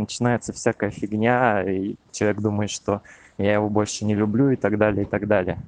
начинается всякая фигня, и человек думает, что я его больше не люблю и так далее, и так далее.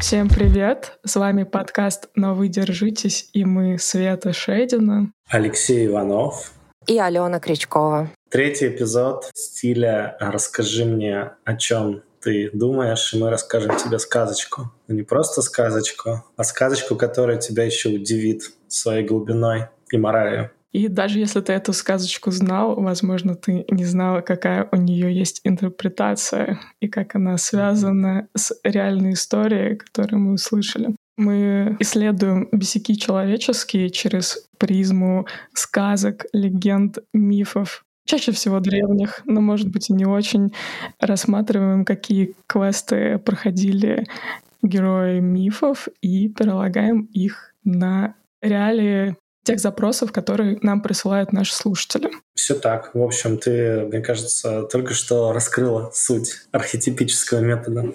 Всем привет! С вами подкаст «Но вы держитесь» и мы Света Шедина, Алексей Иванов и Алена Крючкова. Третий эпизод стиля «Расскажи мне, о чем ты думаешь, и мы расскажем тебе сказочку. Но не просто сказочку, а сказочку, которая тебя еще удивит своей глубиной и моралью. И даже если ты эту сказочку знал, возможно, ты не знала, какая у нее есть интерпретация и как она связана с реальной историей, которую мы услышали. Мы исследуем бесяки человеческие через призму сказок, легенд, мифов, чаще всего древних, но, может быть, и не очень. Рассматриваем, какие квесты проходили герои мифов и перелагаем их на реалии тех запросов, которые нам присылают наши слушатели. Все так. В общем, ты, мне кажется, только что раскрыла суть архетипического метода.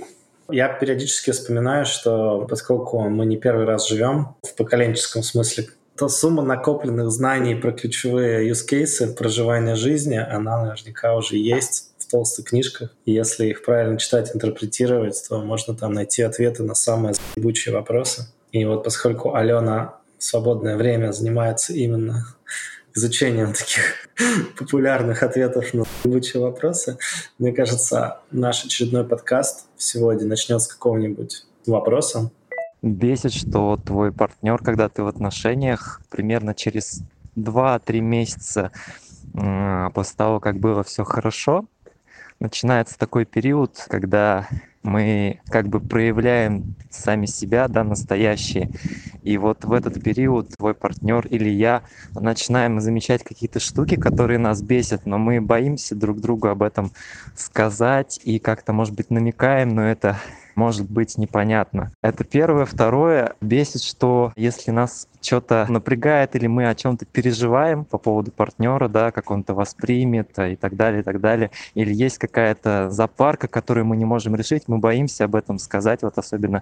Я периодически вспоминаю, что поскольку мы не первый раз живем в поколенческом смысле, то сумма накопленных знаний про ключевые use cases проживания жизни, она наверняка уже есть в толстых книжках. И если их правильно читать, интерпретировать, то можно там найти ответы на самые ебучие вопросы. И вот поскольку Алена свободное время занимается именно изучением таких популярных ответов на ебучие вопросы. Мне кажется, наш очередной подкаст сегодня начнет с какого-нибудь вопроса. Бесит, что твой партнер, когда ты в отношениях, примерно через 2-3 месяца после того, как было все хорошо, начинается такой период, когда мы как бы проявляем сами себя, да, настоящие. И вот в этот период твой партнер или я начинаем замечать какие-то штуки, которые нас бесят, но мы боимся друг другу об этом сказать и как-то, может быть, намекаем, но это может быть непонятно. Это первое. Второе, бесит, что если нас что-то напрягает или мы о чем-то переживаем по поводу партнера, да, как он это воспримет и так далее, и так далее, или есть какая-то запарка, которую мы не можем решить, мы боимся об этом сказать, вот особенно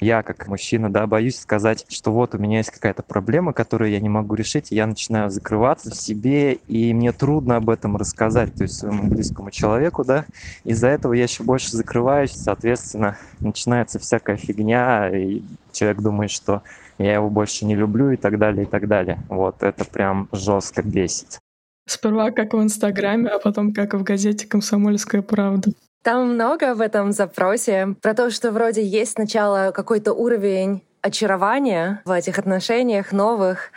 я как мужчина, да, боюсь сказать, что вот у меня есть какая-то проблема, которую я не могу решить, и я начинаю закрываться в себе, и мне трудно об этом рассказать, то есть своему близкому человеку, да, из-за этого я еще больше закрываюсь, соответственно, начинается всякая фигня, и человек думает, что я его больше не люблю и так далее, и так далее. Вот это прям жестко бесит. Сперва как в Инстаграме, а потом как в газете «Комсомольская правда». Там много в этом запросе про то, что вроде есть сначала какой-то уровень очарования в этих отношениях новых,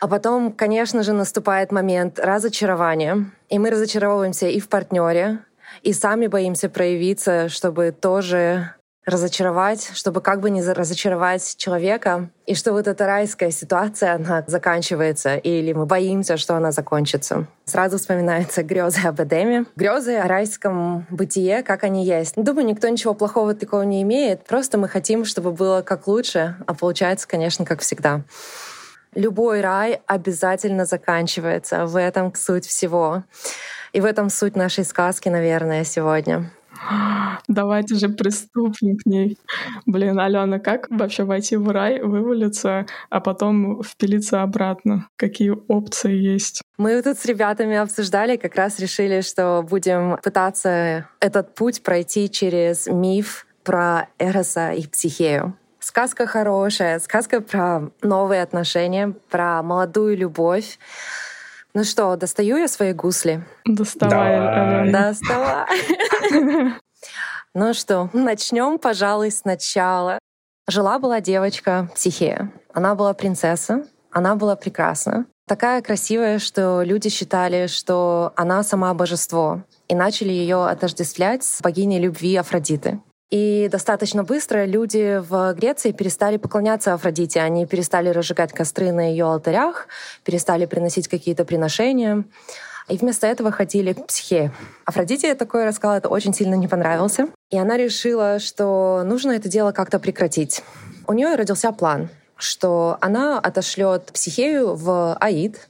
а потом, конечно же, наступает момент разочарования. И мы разочаровываемся и в партнере, и сами боимся проявиться, чтобы тоже разочаровать, чтобы как бы не разочаровать человека, и что вот эта райская ситуация, она заканчивается, или мы боимся, что она закончится. Сразу вспоминаются грезы об Эдеме, грезы о райском бытие, как они есть. Думаю, никто ничего плохого такого не имеет, просто мы хотим, чтобы было как лучше, а получается, конечно, как всегда. Любой рай обязательно заканчивается. В этом суть всего. И в этом суть нашей сказки, наверное, сегодня. Давайте же приступим к ней. Блин, Алена, как вообще войти в рай, вывалиться, а потом впилиться обратно? Какие опции есть? Мы тут с ребятами обсуждали, как раз решили, что будем пытаться этот путь пройти через миф про Эроса и Психею. Сказка хорошая, сказка про новые отношения, про молодую любовь. Ну что, достаю я свои гусли? Доставай, Алена. Доставай. Ну что, начнем, пожалуй, сначала. Жила-была девочка Психея. Она была принцесса, она была прекрасна. Такая красивая, что люди считали, что она сама божество, и начали ее отождествлять с богиней любви Афродиты. И достаточно быстро люди в Греции перестали поклоняться Афродите. Они перестали разжигать костры на ее алтарях, перестали приносить какие-то приношения. И вместо этого ходили к психе. Афродите такой рассказал, это очень сильно не понравился. И она решила, что нужно это дело как-то прекратить. У нее родился план, что она отошлет психею в Аид,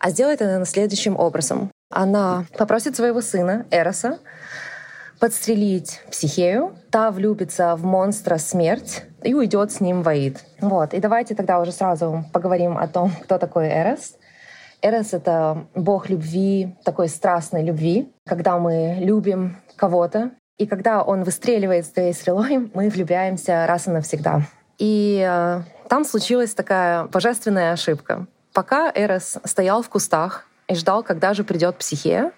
а сделает это следующим образом. Она попросит своего сына Эроса подстрелить психею, та влюбится в монстра смерть и уйдет с ним в Аид. Вот. И давайте тогда уже сразу поговорим о том, кто такой Эрос. Эрос — это бог любви, такой страстной любви, когда мы любим кого-то, и когда он выстреливает своей стрелой, мы влюбляемся раз и навсегда. И э, там случилась такая божественная ошибка. Пока Эрос стоял в кустах и ждал, когда же придет психея,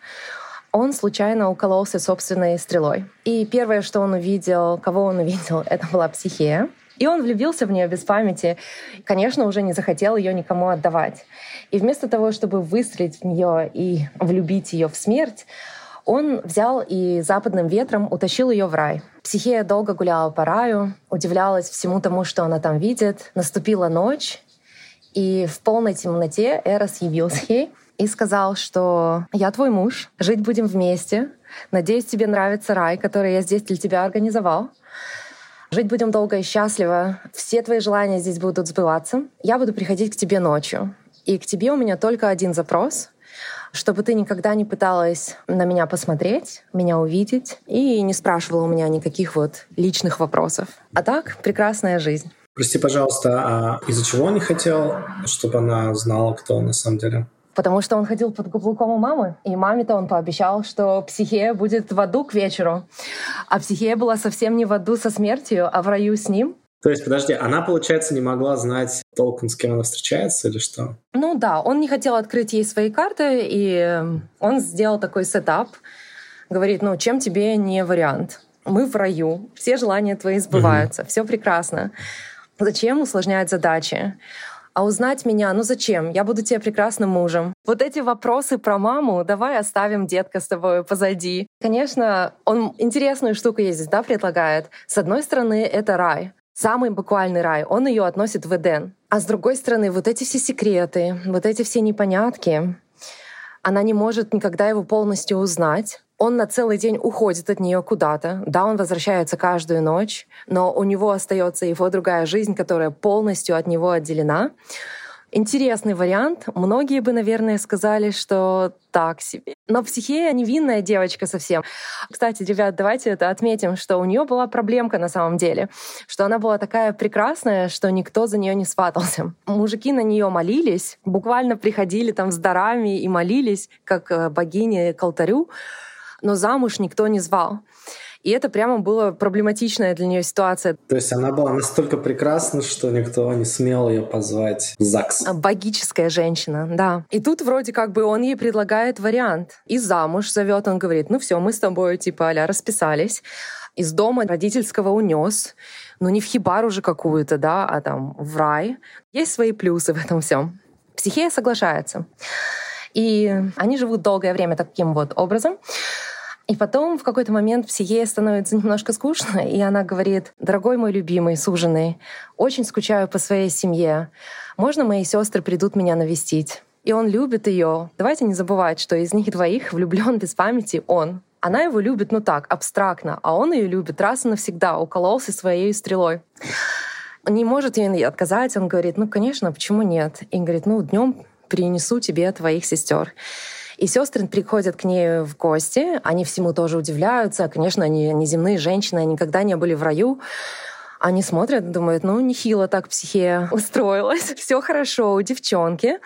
он случайно укололся собственной стрелой. И первое, что он увидел, кого он увидел, это была психея. И он влюбился в нее без памяти. Конечно, уже не захотел ее никому отдавать. И вместо того, чтобы выстрелить в нее и влюбить ее в смерть, он взял и западным ветром утащил ее в рай. Психея долго гуляла по раю, удивлялась всему тому, что она там видит. Наступила ночь, и в полной темноте Эрос явился ей и сказал, что «Я твой муж, жить будем вместе. Надеюсь, тебе нравится рай, который я здесь для тебя организовал. Жить будем долго и счастливо. Все твои желания здесь будут сбываться. Я буду приходить к тебе ночью. И к тебе у меня только один запрос чтобы ты никогда не пыталась на меня посмотреть, меня увидеть и не спрашивала у меня никаких вот личных вопросов. А так, прекрасная жизнь. Прости, пожалуйста, а из-за чего он не хотел, чтобы она знала, кто он на самом деле? Потому что он ходил под каблуком у мамы, и маме-то он пообещал, что психея будет в аду к вечеру. А психея была совсем не в аду со смертью, а в раю с ним. То есть, подожди, она, получается, не могла знать толком, с кем она встречается или что? Ну да, он не хотел открыть ей свои карты, и он сделал такой сетап. Говорит, ну чем тебе не вариант? Мы в раю, все желания твои сбываются, угу. все прекрасно. Зачем усложнять задачи? А узнать меня, ну зачем? Я буду тебе прекрасным мужем. Вот эти вопросы про маму давай оставим, детка, с тобой позади. Конечно, он интересную штуку здесь, да, предлагает. С одной стороны, это рай. Самый буквальный рай, он ее относит в Эден. А с другой стороны, вот эти все секреты, вот эти все непонятки, она не может никогда его полностью узнать он на целый день уходит от нее куда-то. Да, он возвращается каждую ночь, но у него остается его другая жизнь, которая полностью от него отделена. Интересный вариант. Многие бы, наверное, сказали, что так себе. Но Психея невинная девочка совсем. Кстати, ребят, давайте это отметим, что у нее была проблемка на самом деле, что она была такая прекрасная, что никто за нее не сватался. Мужики на нее молились, буквально приходили там с дарами и молились, как э, богини к алтарю, но замуж никто не звал. И это прямо была проблематичная для нее ситуация. То есть она была настолько прекрасна, что никто не смел ее позвать в ЗАГС. А, богическая женщина, да. И тут вроде как бы он ей предлагает вариант. И замуж зовет, он говорит, ну все, мы с тобой типа а расписались. Из дома родительского унес. Ну не в хибар уже какую-то, да, а там в рай. Есть свои плюсы в этом всем. Психея соглашается. И они живут долгое время таким вот образом. И потом в какой-то момент психее становится немножко скучно, и она говорит, дорогой мой любимый, суженый, очень скучаю по своей семье. Можно мои сестры придут меня навестить? И он любит ее. Давайте не забывать, что из них двоих влюблен без памяти он. Она его любит, ну так, абстрактно, а он ее любит раз и навсегда, укололся своей стрелой. Не может ей отказать, он говорит, ну, конечно, почему нет? И говорит, ну, днем принесу тебе твоих сестер. И сестры приходят к ней в гости, они всему тоже удивляются. Конечно, они неземные женщины, они никогда не были в раю. Они смотрят, думают, ну, нехило так психия устроилась, все хорошо у девчонки.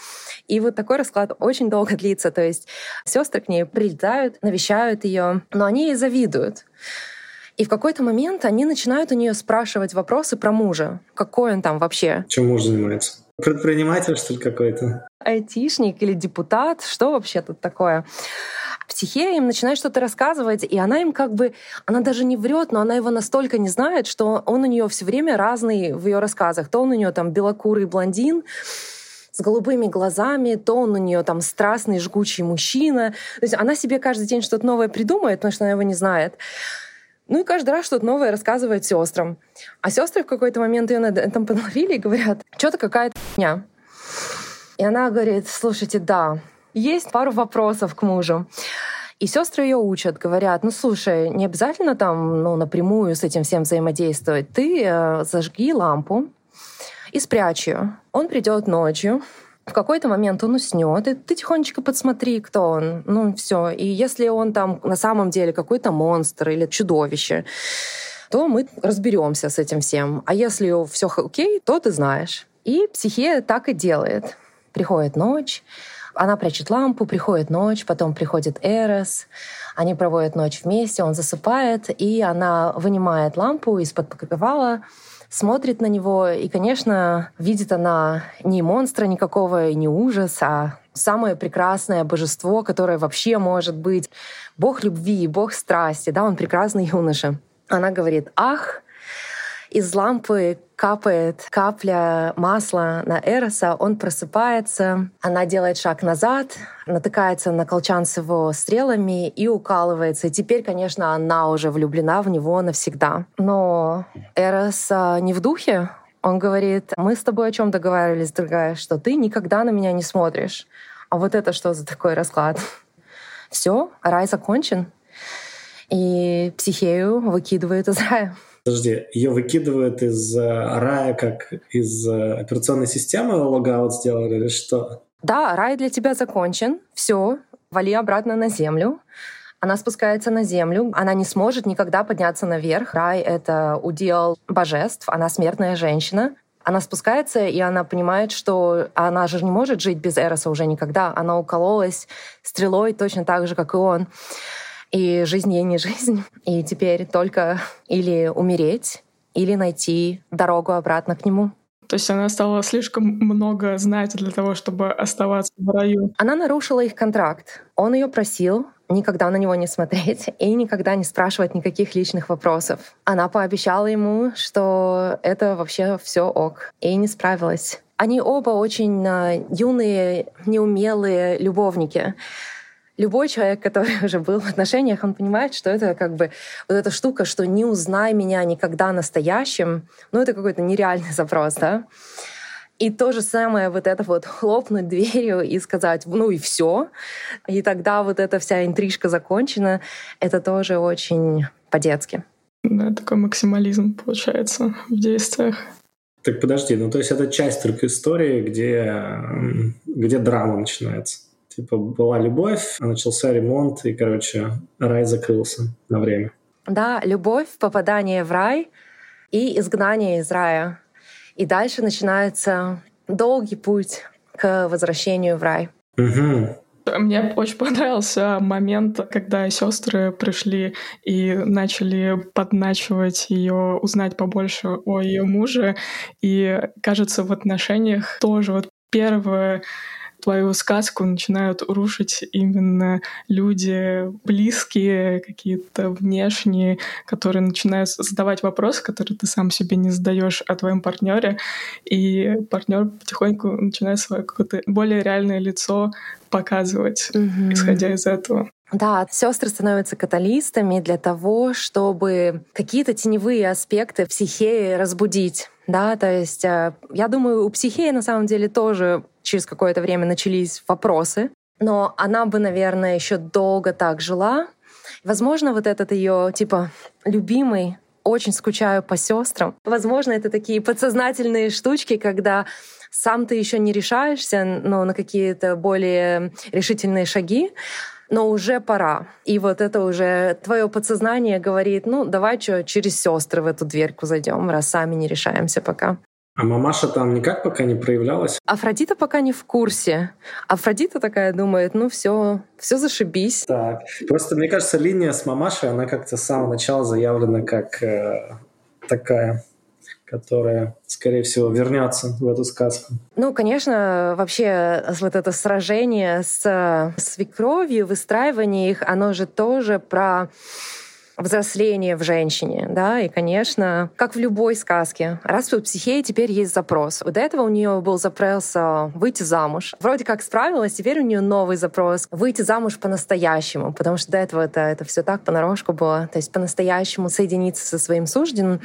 И вот такой расклад очень долго длится. То есть сестры к ней прилетают, навещают ее, но они ей завидуют. И в какой-то момент они начинают у нее спрашивать вопросы про мужа. Какой он там вообще? Чем муж занимается? Предприниматель, что ли, какой-то? Айтишник или депутат? Что вообще тут такое? Психея им начинает что-то рассказывать, и она им как бы, она даже не врет, но она его настолько не знает, что он у нее все время разный в ее рассказах. То он у нее там белокурый блондин, с голубыми глазами, то он у нее там страстный, жгучий мужчина. То есть она себе каждый день что-то новое придумает, потому что она его не знает. Ну и каждый раз что-то новое рассказывает сестрам. А сестры в какой-то момент ее на этом подловили и говорят, что-то какая-то хуйня. И она говорит, слушайте, да, есть пару вопросов к мужу. И сестры ее учат, говорят, ну слушай, не обязательно там ну, напрямую с этим всем взаимодействовать. Ты э, зажги лампу и спрячь ее. Он придет ночью, В какой-то момент он уснет, и ты тихонечко подсмотри, кто он. Ну, все. И если он там на самом деле какой-то монстр или чудовище, то мы разберемся с этим всем. А если все окей, то ты знаешь. И психия так и делает. Приходит ночь, она прячет лампу, приходит ночь, потом приходит Эрос, они проводят ночь вместе, он засыпает, и она вынимает лампу из-под покрывала, смотрит на него, и, конечно, видит она не монстра никакого, и не ужас, а самое прекрасное божество, которое вообще может быть. Бог любви, бог страсти, да, он прекрасный юноша. Она говорит «ах», из лампы капает капля масла на Эроса, он просыпается, она делает шаг назад, натыкается на колчан с его стрелами и укалывается. И теперь, конечно, она уже влюблена в него навсегда. Но Эрос а, не в духе, он говорит, мы с тобой о чем договаривались, дорогая, что ты никогда на меня не смотришь. А вот это что за такой расклад? Все, рай закончен. И психею выкидывает из рая. Подожди, ее выкидывают из э, рая как из э, операционной системы логаут сделали или что? Да, рай для тебя закончен. Все, вали обратно на землю. Она спускается на землю, она не сможет никогда подняться наверх. Рай — это удел божеств, она смертная женщина. Она спускается, и она понимает, что она же не может жить без Эроса уже никогда. Она укололась стрелой точно так же, как и он и жизнь ей не жизнь. И теперь только или умереть, или найти дорогу обратно к нему. То есть она стала слишком много знать для того, чтобы оставаться в раю. Она нарушила их контракт. Он ее просил никогда на него не смотреть и никогда не спрашивать никаких личных вопросов. Она пообещала ему, что это вообще все ок, и не справилась. Они оба очень а, юные, неумелые любовники любой человек, который уже был в отношениях, он понимает, что это как бы вот эта штука, что не узнай меня никогда настоящим, ну это какой-то нереальный запрос, да. И то же самое вот это вот хлопнуть дверью и сказать, ну и все. И тогда вот эта вся интрижка закончена. Это тоже очень по-детски. Да, такой максимализм получается в действиях. Так подожди, ну то есть это часть только истории, где, где драма начинается. Типа была любовь, а начался ремонт, и, короче, рай закрылся на время. Да, любовь, попадание в рай и изгнание из рая. И дальше начинается долгий путь к возвращению в рай. Угу. Мне очень понравился момент, когда сестры пришли и начали подначивать ее, узнать побольше о ее муже. И кажется, в отношениях тоже вот первое твою сказку начинают рушить именно люди близкие, какие-то внешние, которые начинают задавать вопросы, которые ты сам себе не задаешь о твоем партнере, и партнер потихоньку начинает свое какое-то более реальное лицо показывать, mm-hmm. исходя из этого. Да, сестры становятся каталистами для того, чтобы какие-то теневые аспекты психеи разбудить. Да, то есть э, я думаю, у психеи на самом деле тоже через какое-то время начались вопросы, но она бы, наверное, еще долго так жила. Возможно, вот этот ее типа любимый очень скучаю по сестрам. Возможно, это такие подсознательные штучки, когда сам ты еще не решаешься но на какие-то более решительные шаги, но уже пора. И вот это уже твое подсознание говорит, ну давай что, через сестры в эту дверьку зайдем, раз сами не решаемся пока. А мамаша там никак пока не проявлялась? Афродита пока не в курсе. Афродита такая думает, ну все, все зашибись. Так, просто мне кажется, линия с мамашей, она как-то с самого начала заявлена как э, такая которая, скорее всего, вернется в эту сказку. Ну, конечно, вообще вот это сражение с свекровью, выстраивание их, оно же тоже про взросление в женщине, да, и, конечно, как в любой сказке, раз у психеи теперь есть запрос. До этого у нее был запрос а, выйти замуж. Вроде как справилась, теперь у нее новый запрос — выйти замуж по-настоящему, потому что до этого это, это все так понарошку было, то есть по-настоящему соединиться со своим сужденным.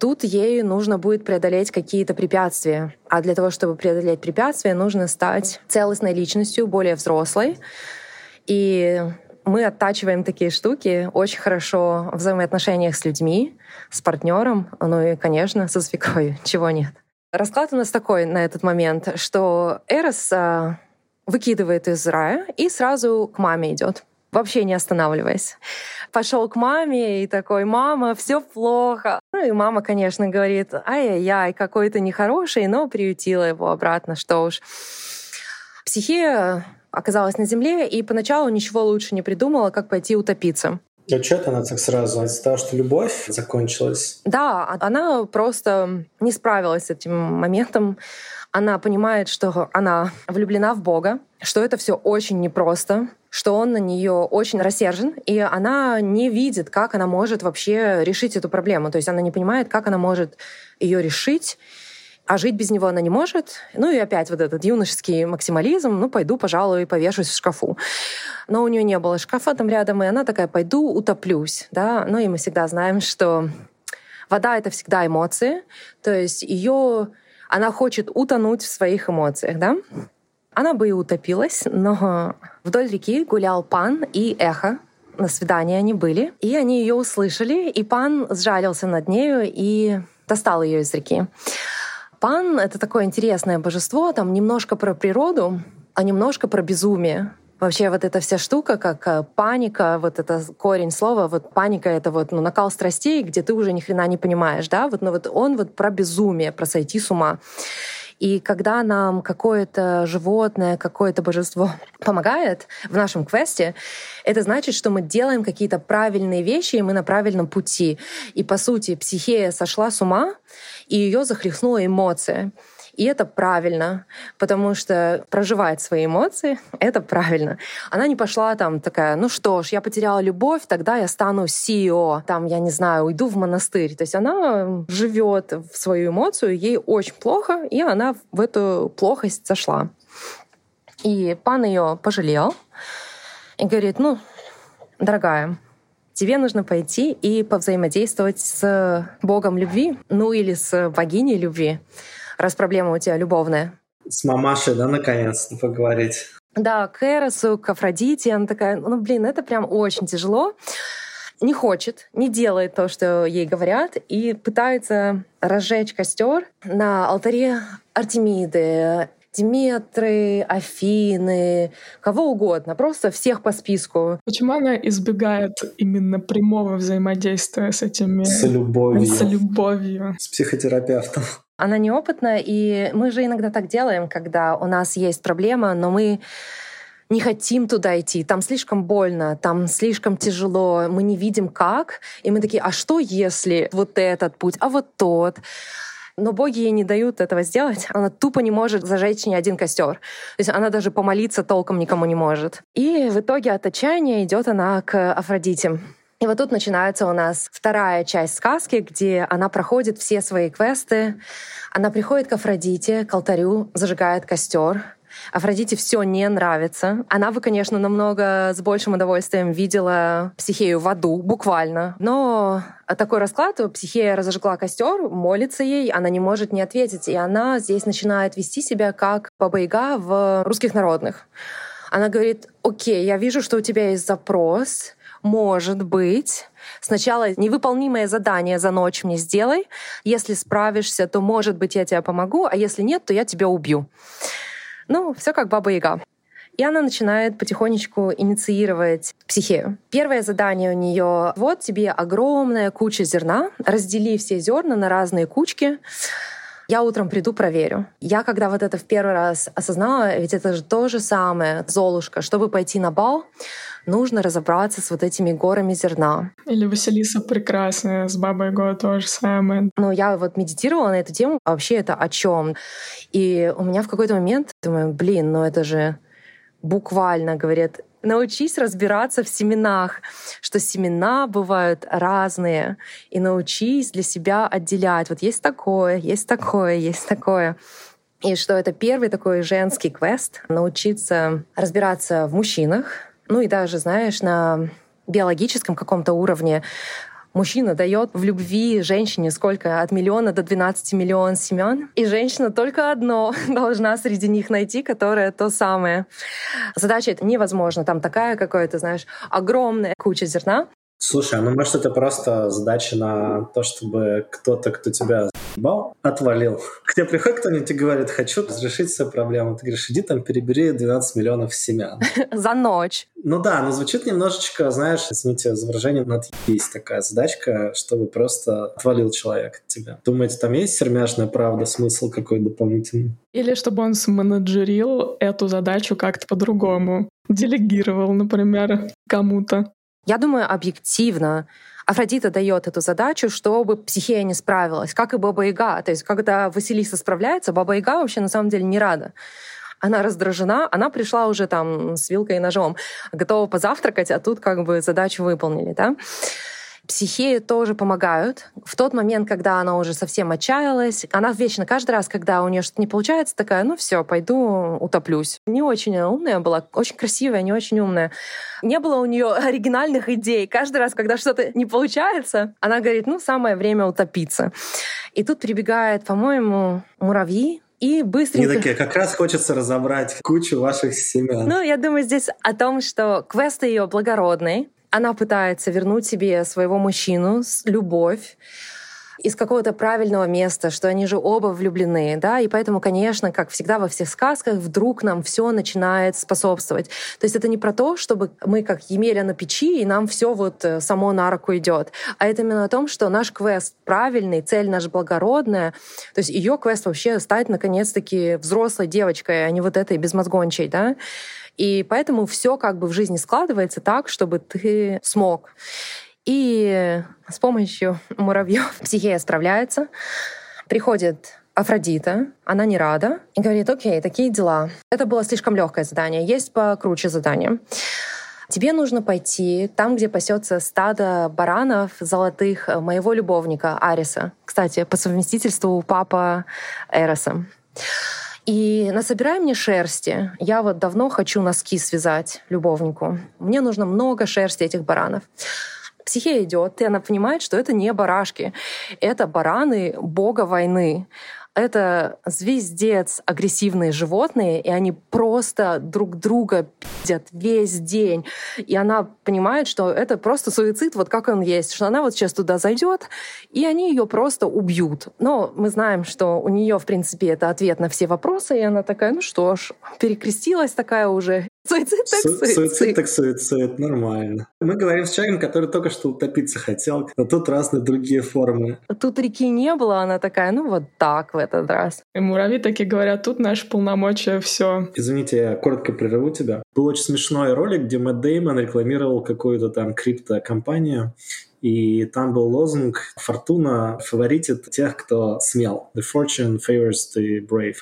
Тут ей нужно будет преодолеть какие-то препятствия. А для того, чтобы преодолеть препятствия, нужно стать целостной личностью, более взрослой. И мы оттачиваем такие штуки очень хорошо в взаимоотношениях с людьми, с партнером, ну и, конечно, со свекровью, чего нет. Расклад у нас такой на этот момент, что Эрос а, выкидывает из рая и сразу к маме идет вообще не останавливаясь. Пошел к маме и такой, мама, все плохо. Ну и мама, конечно, говорит, ай-яй-яй, какой то нехороший, но приютила его обратно, что уж. Психия оказалась на земле и поначалу ничего лучше не придумала, как пойти утопиться. А что она так сразу? Из-за того, что любовь закончилась? Да, она просто не справилась с этим моментом. Она понимает, что она влюблена в Бога, что это все очень непросто, что он на нее очень рассержен, и она не видит, как она может вообще решить эту проблему. То есть она не понимает, как она может ее решить, а жить без него она не может. Ну и опять вот этот юношеский максимализм, ну пойду, пожалуй, повешусь в шкафу. Но у нее не было шкафа там рядом, и она такая, пойду утоплюсь. Да? Ну и мы всегда знаем, что вода — это всегда эмоции, то есть ее она хочет утонуть в своих эмоциях, да? Она бы и утопилась, но вдоль реки гулял пан и эхо. На свидании они были, и они ее услышали, и пан сжалился над нею и достал ее из реки. Пан — это такое интересное божество, там немножко про природу, а немножко про безумие. Вообще вот эта вся штука, как э, паника, вот это корень слова, вот паника — это вот ну, накал страстей, где ты уже ни хрена не понимаешь, да, вот, но вот он вот про безумие, про сойти с ума. И когда нам какое-то животное, какое-то божество помогает в нашем квесте, это значит, что мы делаем какие-то правильные вещи, и мы на правильном пути. И, по сути, психея сошла с ума, и ее захлестнула эмоция. И это правильно, потому что проживать свои эмоции — это правильно. Она не пошла там такая, ну что ж, я потеряла любовь, тогда я стану CEO, там, я не знаю, уйду в монастырь. То есть она живет в свою эмоцию, ей очень плохо, и она в эту плохость зашла. И пан ее пожалел и говорит, ну, дорогая, тебе нужно пойти и повзаимодействовать с Богом любви, ну или с богиней любви раз проблема у тебя любовная. С мамашей, да, наконец-то поговорить. Да, к Эросу, к Афродите. Она такая, ну, блин, это прям очень тяжело. Не хочет, не делает то, что ей говорят, и пытается разжечь костер на алтаре Артемиды, Диметры, Афины, кого угодно, просто всех по списку. Почему она избегает именно прямого взаимодействия с этими... С любовью. С любовью. С психотерапевтом. Она неопытна, и мы же иногда так делаем, когда у нас есть проблема, но мы не хотим туда идти, там слишком больно, там слишком тяжело, мы не видим как, и мы такие, а что если вот этот путь, а вот тот? Но боги ей не дают этого сделать. Она тупо не может зажечь ни один костер. То есть она даже помолиться толком никому не может. И в итоге от отчаяния идет она к Афродите. И вот тут начинается у нас вторая часть сказки, где она проходит все свои квесты. Она приходит к Афродите, к алтарю, зажигает костер. Афродите все не нравится. Она бы, конечно, намного с большим удовольствием видела психею в аду, буквально. Но такой расклад, психея разожгла костер, молится ей, она не может не ответить. И она здесь начинает вести себя как баба в русских народных. Она говорит, окей, я вижу, что у тебя есть запрос, может быть, сначала невыполнимое задание за ночь мне сделай. Если справишься, то, может быть, я тебе помогу, а если нет, то я тебя убью. Ну, все как баба Яга. И она начинает потихонечку инициировать психею. Первое задание у нее: вот тебе огромная куча зерна, раздели все зерна на разные кучки. Я утром приду, проверю. Я когда вот это в первый раз осознала, ведь это же то же самое, Золушка, чтобы пойти на бал, нужно разобраться с вот этими горами зерна. Или Василиса Прекрасная с Бабой Го то же самое. Ну, я вот медитировала на эту тему, а вообще это о чем? И у меня в какой-то момент, думаю, блин, ну это же буквально, говорят, научись разбираться в семенах, что семена бывают разные, и научись для себя отделять. Вот есть такое, есть такое, есть такое. И что это первый такой женский квест — научиться разбираться в мужчинах, ну и даже, знаешь, на биологическом каком-то уровне Мужчина дает в любви женщине сколько? От миллиона до 12 миллионов семян. И женщина только одно должна среди них найти, которое то самое. Задача это невозможно. Там такая какая-то, знаешь, огромная куча зерна. Слушай, а ну может это просто задача на то, чтобы кто-то, кто тебя бал, отвалил. К тебе приходит кто-нибудь и говорит, хочу разрешить свою проблему. Ты говоришь, иди там перебери 12 миллионов семян. За ночь. Ну да, но звучит немножечко, знаешь, извините за выражение, но есть такая задачка, чтобы просто отвалил человек от тебя. Думаете, там есть сермяжная правда, смысл какой дополнительный? Или чтобы он сменеджерил эту задачу как-то по-другому. Делегировал, например, кому-то. Я думаю, объективно Афродита дает эту задачу, чтобы психея не справилась, как и Баба Яга. То есть, когда Василиса справляется, Баба Яга вообще на самом деле не рада. Она раздражена, она пришла уже там с вилкой и ножом, готова позавтракать, а тут как бы задачу выполнили, да. Психеи тоже помогают. В тот момент, когда она уже совсем отчаялась, она вечно каждый раз, когда у нее что-то не получается, такая, ну все, пойду утоплюсь. Не очень умная была, очень красивая, не очень умная. Не было у нее оригинальных идей. Каждый раз, когда что-то не получается, она говорит, ну самое время утопиться. И тут прибегает, по-моему, муравьи, и быстренько... Не такие, как раз хочется разобрать кучу ваших семян. Ну, я думаю здесь о том, что квест ее благородный, она пытается вернуть себе своего мужчину, любовь, из какого-то правильного места, что они же оба влюблены, да, и поэтому, конечно, как всегда во всех сказках, вдруг нам все начинает способствовать. То есть это не про то, чтобы мы как Емеля на печи, и нам все вот э, само на руку идет, а это именно о том, что наш квест правильный, цель наша благородная, то есть ее квест вообще стать наконец-таки взрослой девочкой, а не вот этой безмозгончей, да, и поэтому все как бы в жизни складывается так, чтобы ты смог. И с помощью муравьев психея справляется. Приходит Афродита, она не рада, и говорит, окей, такие дела. Это было слишком легкое задание, есть покруче задание. Тебе нужно пойти там, где пасется стадо баранов золотых моего любовника Ариса. Кстати, по совместительству папа Эроса. И насобирай мне шерсти. Я вот давно хочу носки связать любовнику. Мне нужно много шерсти этих баранов. Психея идет, и она понимает, что это не барашки, это бараны бога войны это звездец агрессивные животные, и они просто друг друга пиздят весь день. И она понимает, что это просто суицид, вот как он есть, что она вот сейчас туда зайдет, и они ее просто убьют. Но мы знаем, что у нее, в принципе, это ответ на все вопросы, и она такая, ну что ж, перекрестилась такая уже. Суицид так суицид. Суицид так суицид, нормально. Мы говорим с человеком, который только что утопиться хотел, но тут разные другие формы. Тут реки не было, она такая, ну вот так, этот раз. И муравьи такие говорят, тут наши полномочия, все. Извините, я коротко прерву тебя. Был очень смешной ролик, где Мэтт Деймон рекламировал какую-то там криптокомпанию, и там был лозунг «Фортуна фаворитит тех, кто смел». «The fortune favors the brave».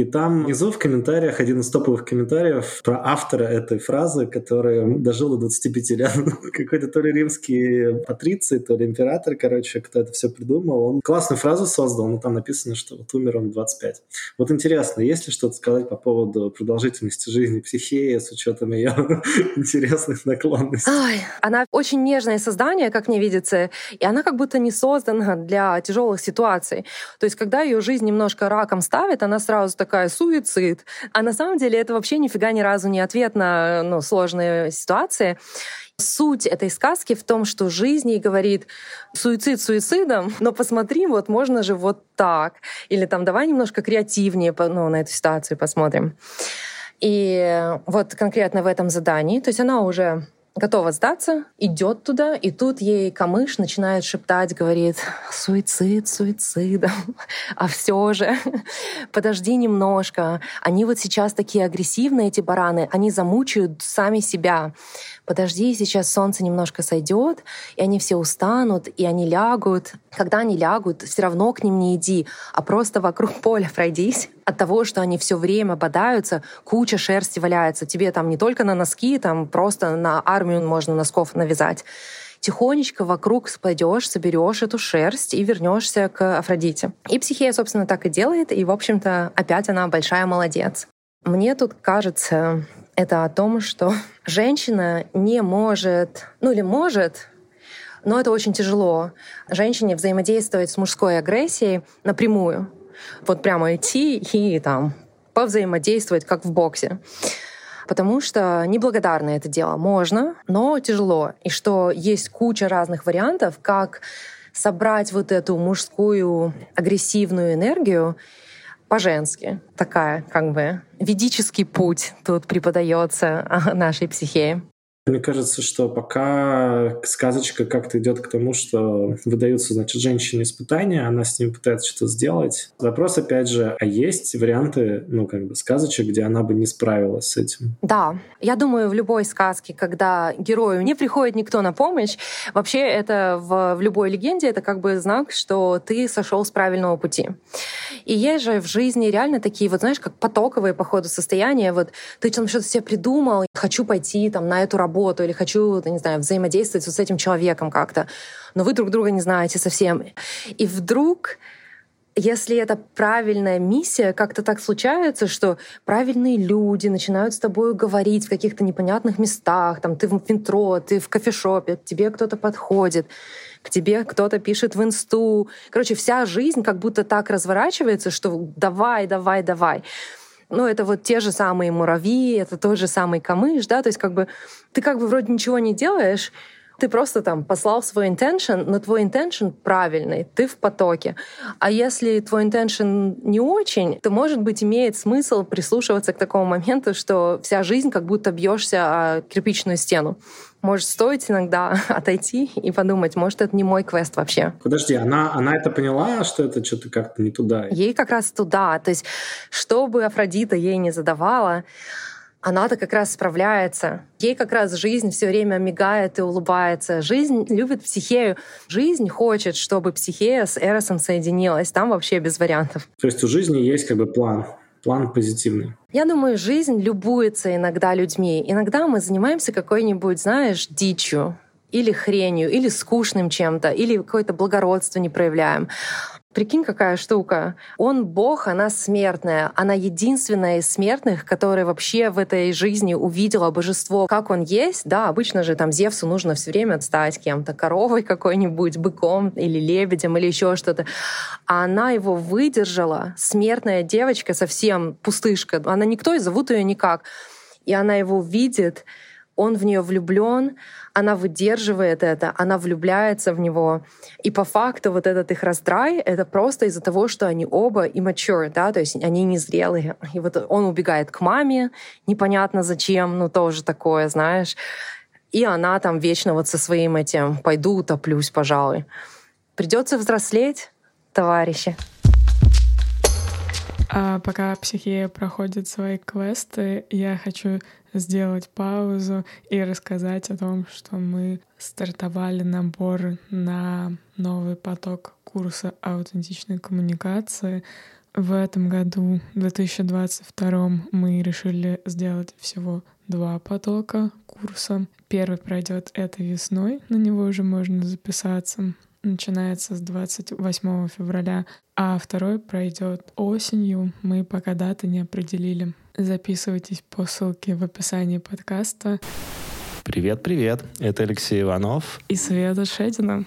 И там внизу в комментариях один из топовых комментариев про автора этой фразы, который дожил до 25 лет. Какой-то то ли римский патриций, то ли император, короче, кто это все придумал. Он классную фразу создал, но там написано, что вот умер он в 25. Вот интересно, есть ли что-то сказать по поводу продолжительности жизни психеи с учетом ее интересных наклонностей? Ой, она очень нежное создание, как мне видится, и она как будто не создана для тяжелых ситуаций. То есть, когда ее жизнь немножко раком ставит, она сразу так такая суицид. А на самом деле это вообще нифига ни разу не ответ на ну, сложные ситуации. Суть этой сказки в том, что жизнь ей говорит суицид суицидом, но посмотри, вот можно же вот так. Или там давай немножко креативнее ну, на эту ситуацию посмотрим. И вот конкретно в этом задании, то есть она уже готова сдаться, идет туда, и тут ей камыш начинает шептать, говорит, суицид, суицидом, а все же, подожди немножко, они вот сейчас такие агрессивные, эти бараны, они замучают сами себя. Подожди, сейчас солнце немножко сойдет, и они все устанут, и они лягут. Когда они лягут, все равно к ним не иди, а просто вокруг поля пройдись. От того, что они все время бодаются, куча шерсти валяется. Тебе там не только на носки, там просто на армию можно носков навязать тихонечко вокруг пойдешь, соберешь эту шерсть и вернешься к Афродите. И психея, собственно, так и делает, и, в общем-то, опять она большая молодец. Мне тут кажется, это о том, что женщина не может, ну или может, но это очень тяжело, женщине взаимодействовать с мужской агрессией напрямую. Вот прямо идти и там повзаимодействовать, как в боксе. потому что неблагодарно это дело. Можно, но тяжело. И что есть куча разных вариантов, как собрать вот эту мужскую агрессивную энергию по-женски. Такая как бы ведический путь тут преподается нашей психее. Мне кажется, что пока сказочка как-то идет к тому, что выдаются, значит, женщине испытания, она с ними пытается что-то сделать. Вопрос, опять же, а есть варианты, ну, как бы, сказочек, где она бы не справилась с этим? Да. Я думаю, в любой сказке, когда герою не приходит никто на помощь, вообще это в, в любой легенде это как бы знак, что ты сошел с правильного пути. И есть же в жизни реально такие, вот знаешь, как потоковые по ходу состояния. Вот ты там что-то себе придумал, хочу пойти там на эту работу, работу или хочу, не знаю, взаимодействовать вот с этим человеком как-то, но вы друг друга не знаете совсем. И вдруг если это правильная миссия, как-то так случается, что правильные люди начинают с тобой говорить в каких-то непонятных местах, там ты в метро, ты в кофешопе, к тебе кто-то подходит, к тебе кто-то пишет в инсту. Короче, вся жизнь как будто так разворачивается, что давай, давай, давай ну, это вот те же самые муравьи, это тот же самый камыш, да, то есть как бы ты как бы вроде ничего не делаешь, ты просто там послал свой intention, но твой intention правильный, ты в потоке. А если твой intention не очень, то, может быть, имеет смысл прислушиваться к такому моменту, что вся жизнь как будто бьешься о кирпичную стену. Может, стоит иногда отойти и подумать, может, это не мой квест вообще. Подожди, она, она это поняла, что это что-то как-то не туда? Ей как раз туда. То есть, что бы Афродита ей не задавала, она-то как раз справляется. Ей как раз жизнь все время мигает и улыбается. Жизнь любит психею. Жизнь хочет, чтобы психея с Эросом соединилась. Там вообще без вариантов. То есть у жизни есть как бы план, план позитивный. Я думаю, жизнь любуется иногда людьми. Иногда мы занимаемся какой-нибудь, знаешь, дичью или хренью, или скучным чем-то, или какое-то благородство не проявляем. Прикинь, какая штука. Он бог, она смертная. Она единственная из смертных, которая вообще в этой жизни увидела божество, как он есть. Да, обычно же там Зевсу нужно все время стать кем-то, коровой какой-нибудь, быком или лебедем или еще что-то. А она его выдержала. Смертная девочка, совсем пустышка. Она никто, и зовут ее никак. И она его видит, он в нее влюблен, она выдерживает это, она влюбляется в него. И по факту вот этот их раздрай — это просто из-за того, что они оба immature, да, то есть они незрелые. И вот он убегает к маме, непонятно зачем, ну тоже такое, знаешь. И она там вечно вот со своим этим «пойду утоплюсь, пожалуй». Придется взрослеть, товарищи. А пока психия проходит свои квесты, я хочу сделать паузу и рассказать о том, что мы стартовали набор на новый поток курса аутентичной коммуникации. В этом году, в 2022, мы решили сделать всего два потока курса. Первый пройдет этой весной, на него уже можно записаться начинается с 28 февраля, а второй пройдет осенью. Мы пока даты не определили. Записывайтесь по ссылке в описании подкаста. Привет, привет! Это Алексей Иванов и Света Шедина.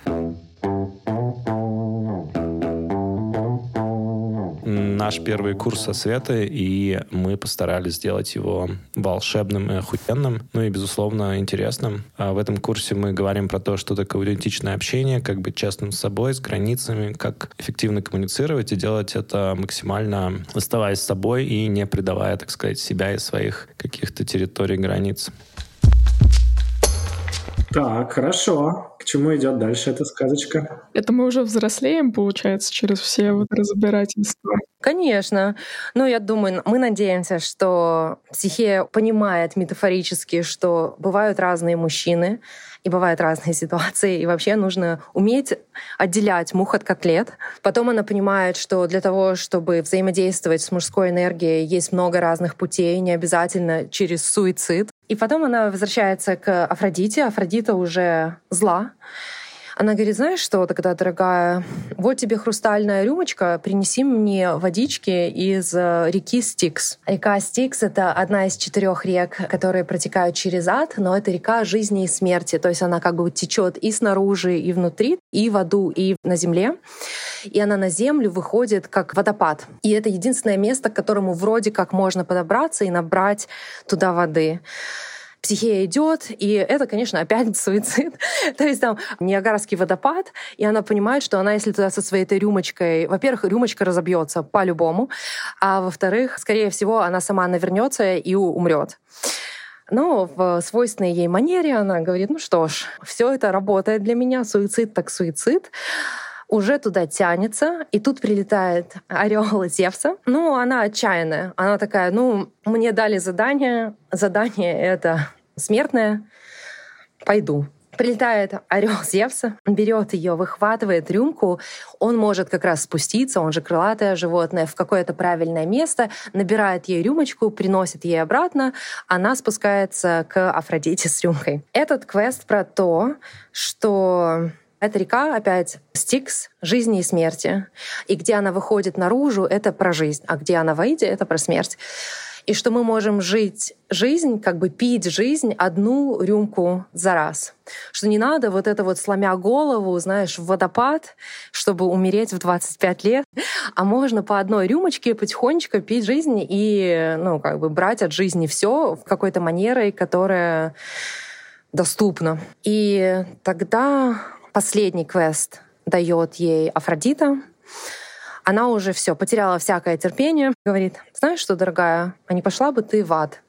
Наш первый курс со Светой, и мы постарались сделать его волшебным и охуенным, ну и, безусловно, интересным. А в этом курсе мы говорим про то, что такое аутентичное общение, как быть честным с собой, с границами, как эффективно коммуницировать и делать это максимально оставаясь с собой и не предавая, так сказать, себя и своих каких-то территорий границ. Так, хорошо. К чему идет дальше эта сказочка? Это мы уже взрослеем, получается, через все вот разбирательства. Конечно. Ну, я думаю, мы надеемся, что психия понимает метафорически, что бывают разные мужчины, и бывают разные ситуации, и вообще нужно уметь отделять мух от котлет. Потом она понимает, что для того, чтобы взаимодействовать с мужской энергией, есть много разных путей, не обязательно через суицид. И потом она возвращается к Афродите. Афродита уже зла. Она говорит, знаешь что, тогда, дорогая, вот тебе хрустальная рюмочка, принеси мне водички из э, реки Стикс. Река Стикс — это одна из четырех рек, которые протекают через ад, но это река жизни и смерти. То есть она как бы течет и снаружи, и внутри, и в аду, и на земле. И она на землю выходит как водопад. И это единственное место, к которому вроде как можно подобраться и набрать туда воды психея идет, и это, конечно, опять суицид. То есть там Ниагарский водопад, и она понимает, что она, если туда со своей этой рюмочкой... Во-первых, рюмочка разобьется по-любому, а во-вторых, скорее всего, она сама навернется и умрет. Но в свойственной ей манере она говорит, ну что ж, все это работает для меня, суицид так суицид уже туда тянется, и тут прилетает орел Зевса. Ну, она отчаянная. Она такая, ну, мне дали задание, задание это смертное, пойду. Прилетает орел Зевса, берет ее, выхватывает рюмку. Он может как раз спуститься, он же крылатое животное, в какое-то правильное место, набирает ей рюмочку, приносит ей обратно. Она спускается к Афродите с рюмкой. Этот квест про то, что эта река опять Стикс жизни и смерти. И где она выходит наружу, это про жизнь, а где она выйдет, это про смерть. И что мы можем жить жизнь, как бы пить жизнь одну рюмку за раз. Что не надо вот это вот сломя голову, знаешь, в водопад, чтобы умереть в 25 лет, а можно по одной рюмочке потихонечку пить жизнь и, ну, как бы брать от жизни все в какой-то манерой, которая доступна. И тогда последний квест дает ей Афродита. Она уже все потеряла всякое терпение. Говорит, знаешь что, дорогая, а не пошла бы ты в ад?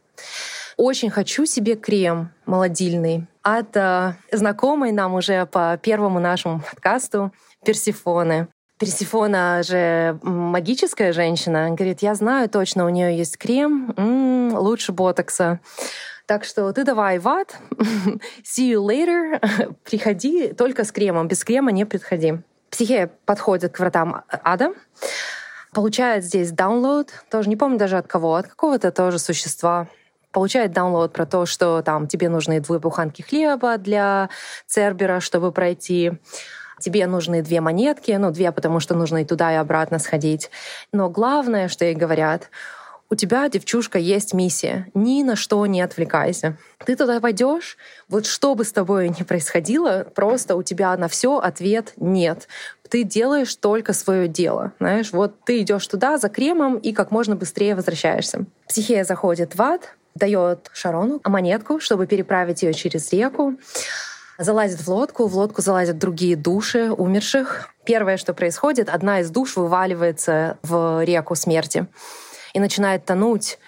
Очень хочу себе крем молодильный от э, знакомой нам уже по первому нашему подкасту Персифоны. Персифона же магическая женщина. Говорит, я знаю точно, у нее есть крем, м-м, лучше ботокса. Так что ты давай в ад, see you later, приходи только с кремом, без крема не приходи. Психея подходит к вратам ада, получает здесь download, тоже не помню даже от кого, от какого-то тоже существа, получает download про то, что там тебе нужны две буханки хлеба для Цербера, чтобы пройти. Тебе нужны две монетки, ну, две, потому что нужно и туда, и обратно сходить. Но главное, что ей говорят, у тебя, девчушка, есть миссия. Ни на что не отвлекайся. Ты туда пойдешь, вот что бы с тобой ни происходило, просто у тебя на все ответ нет. Ты делаешь только свое дело. Знаешь, вот ты идешь туда за кремом и как можно быстрее возвращаешься. Психея заходит в ад, дает Шарону монетку, чтобы переправить ее через реку залазит в лодку, в лодку залазят другие души умерших. Первое, что происходит, одна из душ вываливается в реку смерти и начинает тонуть.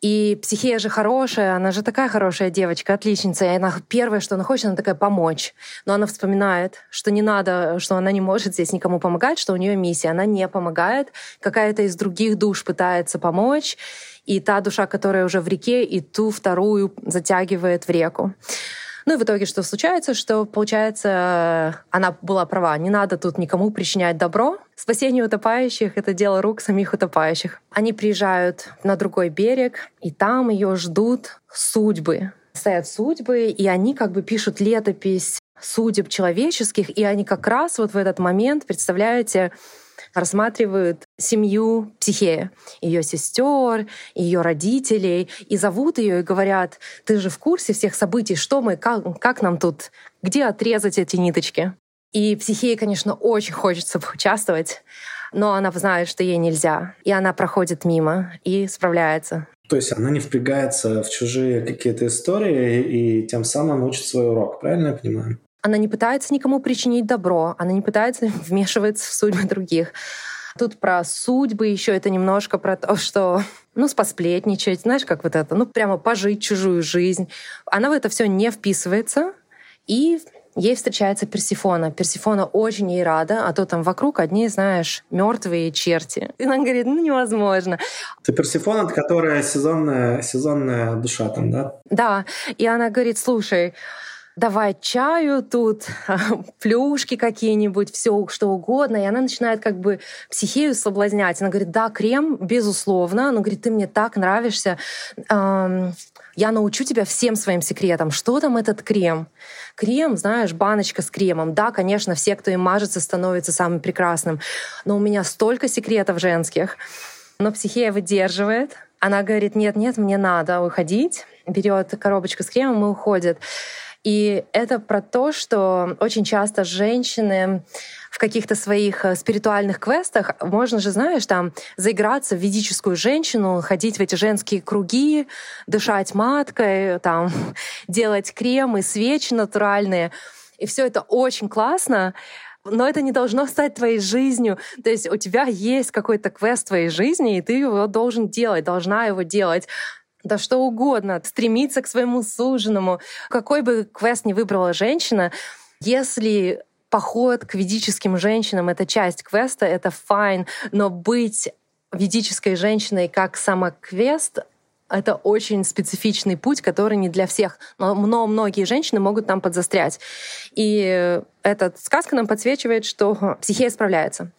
И психия же хорошая, она же такая хорошая девочка, отличница. И она первое, что она хочет, она такая помочь. Но она вспоминает, что не надо, что она не может здесь никому помогать, что у нее миссия. Она не помогает. Какая-то из других душ пытается помочь. И та душа, которая уже в реке, и ту вторую затягивает в реку. Ну и в итоге что случается, что получается, она была права, не надо тут никому причинять добро. Спасение утопающих — это дело рук самих утопающих. Они приезжают на другой берег, и там ее ждут судьбы. Стоят судьбы, и они как бы пишут летопись судеб человеческих, и они как раз вот в этот момент, представляете, рассматривают семью Психея, ее сестер, ее родителей, и зовут ее и говорят, ты же в курсе всех событий, что мы, как, как нам тут, где отрезать эти ниточки? И Психея, конечно, очень хочется поучаствовать, но она знает, что ей нельзя, и она проходит мимо и справляется. То есть она не впрягается в чужие какие-то истории и тем самым учит свой урок, правильно я понимаю? Она не пытается никому причинить добро, она не пытается вмешиваться в судьбы других. Тут про судьбы еще это немножко про то, что ну, спосплетничать, знаешь, как вот это, ну, прямо пожить чужую жизнь. Она в это все не вписывается, и ей встречается Персифона. Персифона очень ей рада, а то там вокруг одни, знаешь, мертвые черти. И она говорит, ну невозможно. Это Персифона, которая сезонная, сезонная душа там, да? Да, и она говорит, слушай, давай чаю тут, плюшки какие-нибудь, все что угодно. И она начинает как бы психею соблазнять. Она говорит, да, крем, безусловно. Она говорит, ты мне так нравишься. Я научу тебя всем своим секретам. Что там этот крем? Крем, знаешь, баночка с кремом. Да, конечно, все, кто им мажется, становятся самым прекрасным. Но у меня столько секретов женских. Но психея выдерживает. Она говорит, нет, нет, мне надо уходить. Берет коробочку с кремом и уходит. И это про то, что очень часто женщины в каких-то своих э, спиритуальных квестах, можно же, знаешь, там заиграться в ведическую женщину, ходить в эти женские круги, дышать маткой, там, делать кремы, свечи натуральные. И все это очень классно, но это не должно стать твоей жизнью. То есть у тебя есть какой-то квест в твоей жизни, и ты его должен делать, должна его делать да что угодно, стремиться к своему суженому. Какой бы квест ни выбрала женщина, если поход к ведическим женщинам — это часть квеста, это fine, но быть ведической женщиной как самоквест это очень специфичный путь, который не для всех. Но, но многие женщины могут там подзастрять. И эта сказка нам подсвечивает, что психия справляется.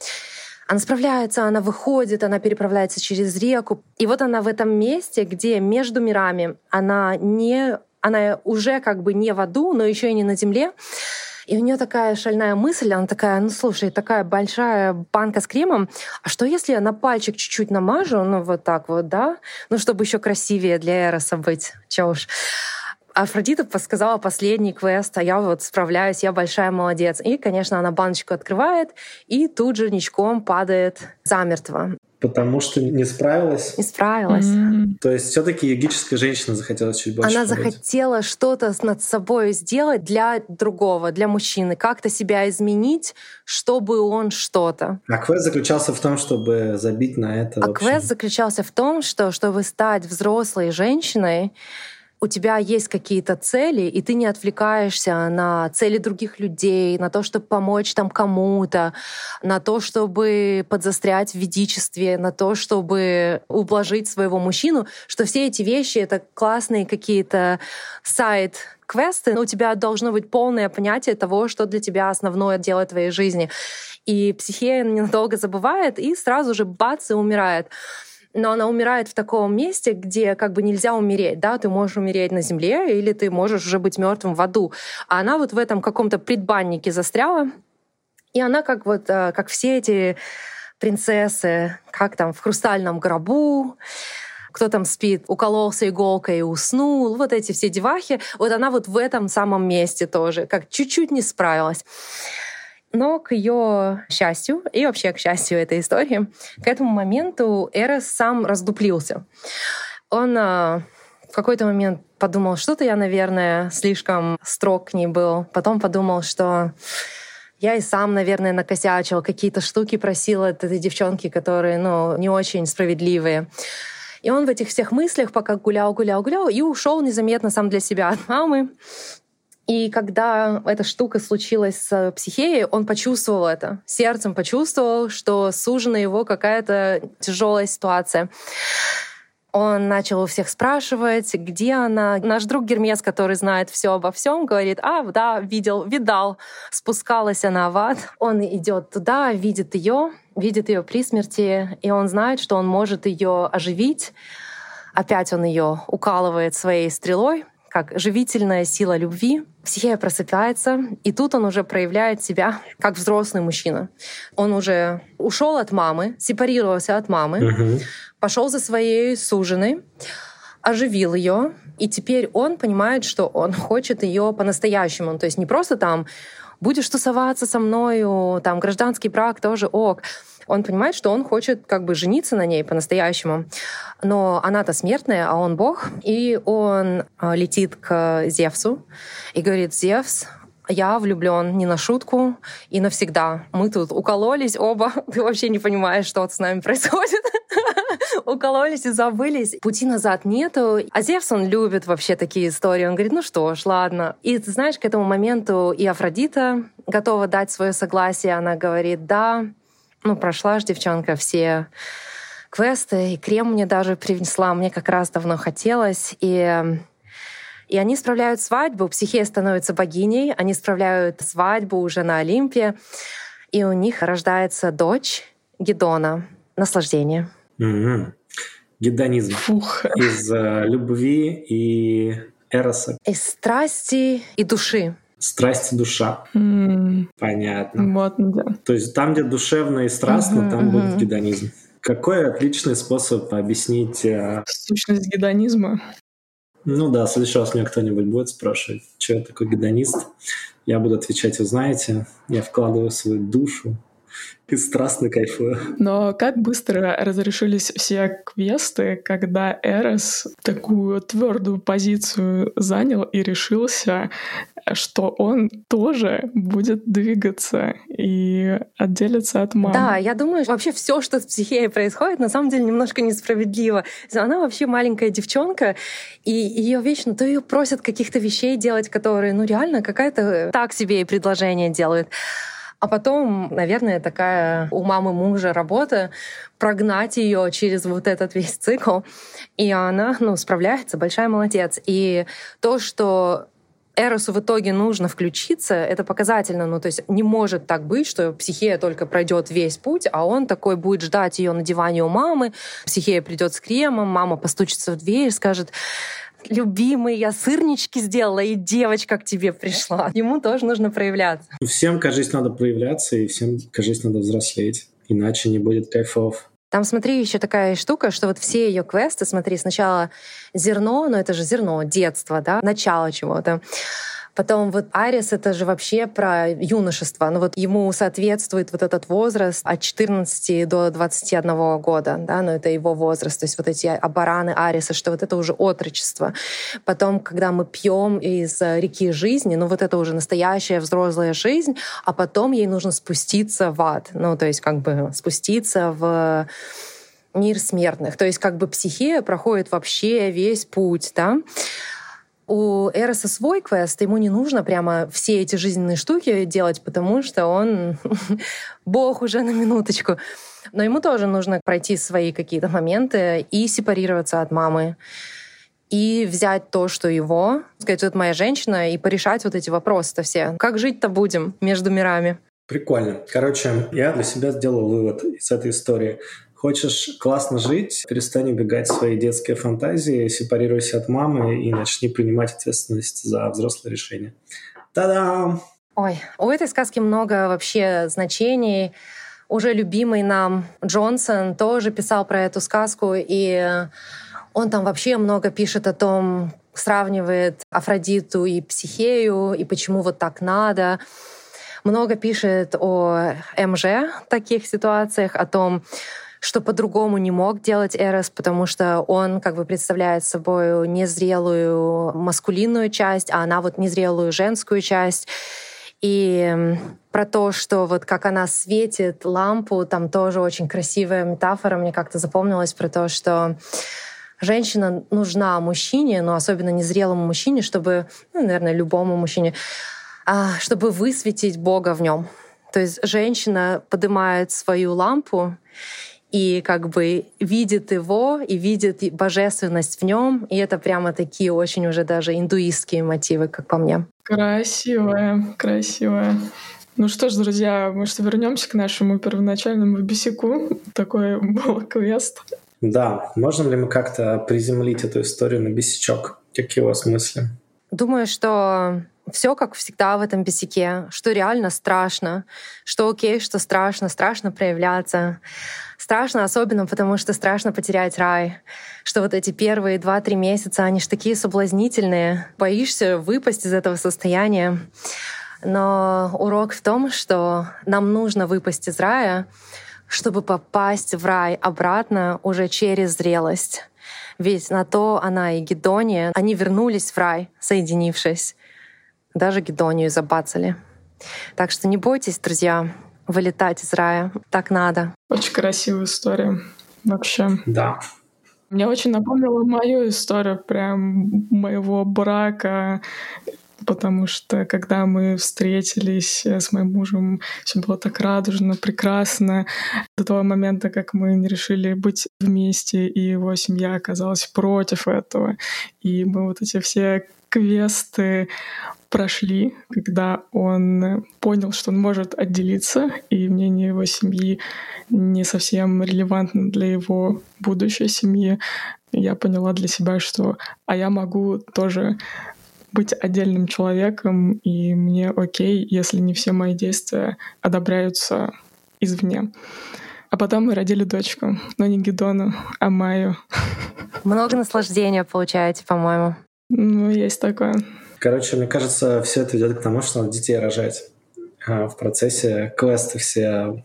Она справляется, она выходит, она переправляется через реку. И вот она в этом месте, где между мирами, она не она уже как бы не в аду, но еще и не на земле. И у нее такая шальная мысль, она такая, ну слушай, такая большая банка с кремом, а что если я на пальчик чуть-чуть намажу, ну вот так вот, да, ну чтобы еще красивее для Эроса быть, чё уж. Афродита подсказала последний квест, а я вот справляюсь, я большая молодец. И, конечно, она баночку открывает и тут же ничком падает замертво. Потому что не справилась? Не справилась. Mm-hmm. То есть все таки йогическая женщина захотела чуть больше Она побыть. захотела что-то над собой сделать для другого, для мужчины. Как-то себя изменить, чтобы он что-то. А квест заключался в том, чтобы забить на это. А квест заключался в том, что чтобы стать взрослой женщиной, у тебя есть какие-то цели, и ты не отвлекаешься на цели других людей, на то, чтобы помочь там кому-то, на то, чтобы подзастрять в ведичестве, на то, чтобы ублажить своего мужчину, что все эти вещи — это классные какие-то сайт квесты, но у тебя должно быть полное понятие того, что для тебя основное дело твоей жизни. И психея ненадолго забывает и сразу же бац и умирает но она умирает в таком месте, где как бы нельзя умереть, да, ты можешь умереть на земле или ты можешь уже быть мертвым в аду. А она вот в этом каком-то предбаннике застряла, и она как вот, э, как все эти принцессы, как там в хрустальном гробу, кто там спит, укололся иголкой и уснул, вот эти все девахи, вот она вот в этом самом месте тоже, как чуть-чуть не справилась. Но к ее счастью, и вообще к счастью этой истории, к этому моменту Эрос сам раздуплился. Он а, в какой-то момент подумал, что-то я, наверное, слишком строг к ней был. Потом подумал, что я и сам, наверное, накосячил, какие-то штуки просил от этой девчонки, которые, ну, не очень справедливые. И он в этих всех мыслях пока гулял, гулял, гулял и ушел незаметно сам для себя от мамы. И когда эта штука случилась с психеей, он почувствовал это. Сердцем почувствовал, что сужена его какая-то тяжелая ситуация. Он начал у всех спрашивать, где она. Наш друг Гермес, который знает все обо всем, говорит, а, да, видел, видал. Спускалась она в ад. Он идет туда, видит ее, видит ее при смерти, и он знает, что он может ее оживить. Опять он ее укалывает своей стрелой, как живительная сила любви. Психея просыпается, и тут он уже проявляет себя как взрослый мужчина. Он уже ушел от мамы, сепарировался от мамы, угу. пошел за своей суженой, оживил ее, и теперь он понимает, что он хочет ее по-настоящему. То есть не просто там будешь тусоваться со мною, там гражданский брак тоже ок он понимает, что он хочет как бы жениться на ней по-настоящему. Но она-то смертная, а он бог. И он а, летит к Зевсу и говорит, Зевс, я влюблен не на шутку и навсегда. Мы тут укололись оба. Ты вообще не понимаешь, что с нами происходит. Укололись и забылись. Пути назад нету. А Зевс, он любит вообще такие истории. Он говорит, ну что ж, ладно. И ты знаешь, к этому моменту и Афродита готова дать свое согласие. Она говорит, да, ну, прошла же девчонка все квесты, и крем мне даже принесла, мне как раз давно хотелось. И И они справляют свадьбу, психея становится богиней, они справляют свадьбу уже на Олимпе, и у них рождается дочь Гедона. Наслаждение. Mm-hmm. Гедонизм. Фух. Из uh, любви и эроса. Из страсти и души. Страсть и душа. Mm. Понятно. Вот, да. То есть там, где душевно и страстно, Мгм, там мгм. будет гедонизм. Какой отличный способ объяснить... э, Сущность гедонизма. Ну да, в следующий раз меня кто-нибудь будет спрашивать, что я такой гедонист. Я буду отвечать, вы знаете, я вкладываю свою душу и страстно кайфую. Но как быстро разрешились все квесты, когда Эрос такую твердую позицию занял и решился, что он тоже будет двигаться и отделиться от мамы. Да, я думаю, вообще все, что с психией происходит, на самом деле немножко несправедливо. Она вообще маленькая девчонка, и ее вечно то ее просят каких-то вещей делать, которые, ну реально, какая-то так себе и предложение делают. А потом, наверное, такая у мамы мужа работа прогнать ее через вот этот весь цикл. И она, ну, справляется, большая молодец. И то, что Эросу в итоге нужно включиться, это показательно. Ну, то есть не может так быть, что психея только пройдет весь путь, а он такой будет ждать ее на диване у мамы, психея придет с кремом, мама постучится в дверь, скажет, любимый, я сырнички сделала, и девочка к тебе пришла. Ему тоже нужно проявляться. Всем, кажется, надо проявляться, и всем, кажется, надо взрослеть. Иначе не будет кайфов. Там, смотри, еще такая штука, что вот все ее квесты, смотри, сначала зерно, но это же зерно, детство, да, начало чего-то. Потом вот Арис — это же вообще про юношество. Ну вот ему соответствует вот этот возраст от 14 до 21 года, да, но это его возраст. То есть вот эти абараны Ариса, что вот это уже отрочество. Потом, когда мы пьем из реки жизни, ну вот это уже настоящая взрослая жизнь, а потом ей нужно спуститься в ад. Ну то есть как бы спуститься в мир смертных. То есть как бы психия проходит вообще весь путь, да у Эроса свой квест, ему не нужно прямо все эти жизненные штуки делать, потому что он бог уже на минуточку. Но ему тоже нужно пройти свои какие-то моменты и сепарироваться от мамы и взять то, что его, сказать, это моя женщина, и порешать вот эти вопросы-то все. Как жить-то будем между мирами? Прикольно. Короче, я для себя сделал вывод из этой истории. Хочешь классно жить, перестань убегать в свои детские фантазии, сепарируйся от мамы и начни принимать ответственность за взрослые решения. Та-дам! Ой, у этой сказки много вообще значений. Уже любимый нам Джонсон тоже писал про эту сказку, и он там вообще много пишет о том, сравнивает Афродиту и Психею, и почему вот так надо. Много пишет о МЖ таких ситуациях, о том, что по-другому не мог делать Эрос, потому что он как бы представляет собой незрелую маскулинную часть, а она вот незрелую женскую часть. И про то, что вот как она светит лампу, там тоже очень красивая метафора мне как-то запомнилась про то, что женщина нужна мужчине, но особенно незрелому мужчине, чтобы, ну, наверное, любому мужчине, а, чтобы высветить Бога в нем. То есть женщина поднимает свою лампу и как бы видит его и видит божественность в нем, и это прямо такие очень уже даже индуистские мотивы, как по мне. Красивая, красивая. Ну что ж, друзья, может, вернемся к нашему первоначальному бесику. Такой был квест. Да, можем ли мы как-то приземлить эту историю на бесячок? Какие у вас мысли? Думаю, что все как всегда в этом бесике, что реально страшно, что окей, что страшно, страшно проявляться. Страшно особенно, потому что страшно потерять рай, что вот эти первые два-три месяца, они же такие соблазнительные. Боишься выпасть из этого состояния. Но урок в том, что нам нужно выпасть из рая, чтобы попасть в рай обратно уже через зрелость. Ведь на то она и Гедония, они вернулись в рай, соединившись. Даже Гедонию забацали. Так что не бойтесь, друзья, вылетать из рая. Так надо. Очень красивая история. Вообще. Да. Мне очень напомнила мою историю прям моего брака, потому что когда мы встретились с моим мужем, все было так радужно, прекрасно. До того момента, как мы не решили быть вместе, и его семья оказалась против этого. И мы вот эти все квесты прошли, когда он понял, что он может отделиться, и мнение его семьи не совсем релевантно для его будущей семьи. Я поняла для себя, что а я могу тоже быть отдельным человеком, и мне окей, если не все мои действия одобряются извне. А потом мы родили дочку, но не Гедону, а Майю. Много наслаждения получаете, по-моему. Ну, есть такое. Короче, мне кажется, все это ведет к тому, что надо детей рожать. А в процессе квесты все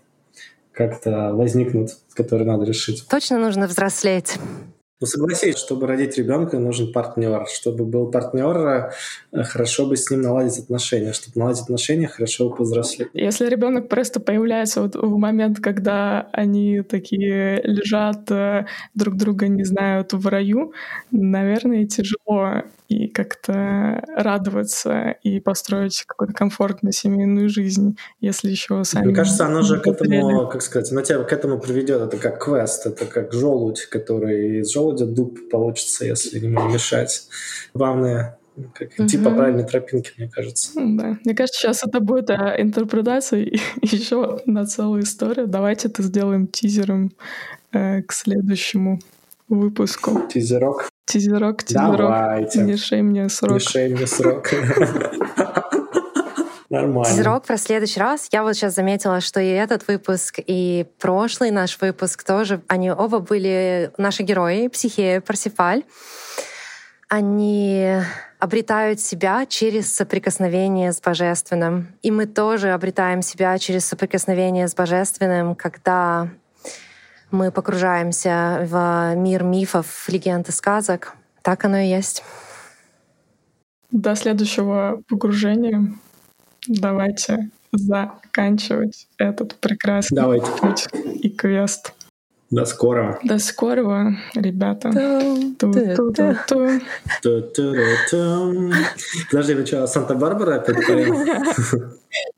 как-то возникнут, которые надо решить. Точно нужно взрослеть. Ну, согласись, чтобы родить ребенка, нужен партнер. Чтобы был партнер, э, хорошо бы с ним наладить отношения. Чтобы наладить отношения, хорошо бы повзрослеть. Если ребенок просто появляется вот в момент, когда они такие лежат, э, друг друга не знают в раю, наверное, тяжело и как-то радоваться и построить какую-то комфортную семейную жизнь, если еще сами... Мне кажется, оно же к этому, как сказать, оно тебя к этому приведет. Это как квест, это как желудь, который из желудя дуб получится, если ему мешать. Главное как идти угу. по правильной тропинке, мне кажется. Да. Мне кажется, сейчас это будет а, интерпретация еще на целую историю. Давайте это сделаем тизером э, к следующему выпуску. Тизерок. Тизерок, тизерок. Давайте. Не шей мне срок. Не шей мне срок. Нормально. Тизерок про следующий раз. Я вот сейчас заметила, что и этот выпуск, и прошлый наш выпуск тоже, они оба были наши герои, Психея, Парсифаль. Они обретают себя через соприкосновение с Божественным. И мы тоже обретаем себя через соприкосновение с Божественным, когда мы погружаемся в мир мифов, легенд и сказок. Так оно и есть. До следующего погружения давайте заканчивать этот прекрасный Давайте. путь и квест. До скорого. До скорого, ребята. Подожди, вы что, Санта-Барбара?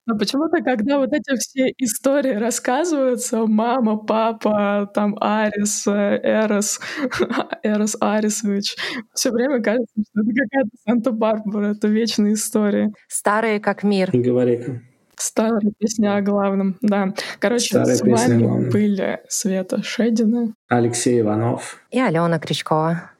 А почему-то, когда вот эти все истории рассказываются, мама, папа, там Арис, Эрос, Эрос Арисович, все время кажется, что это какая-то Санта-Барбара, это вечная история. Старые как мир. Говори-ка. Старая песня о главном, да. Короче, Старая с вами были Света Шедина, Алексей Иванов и Алена Крючкова.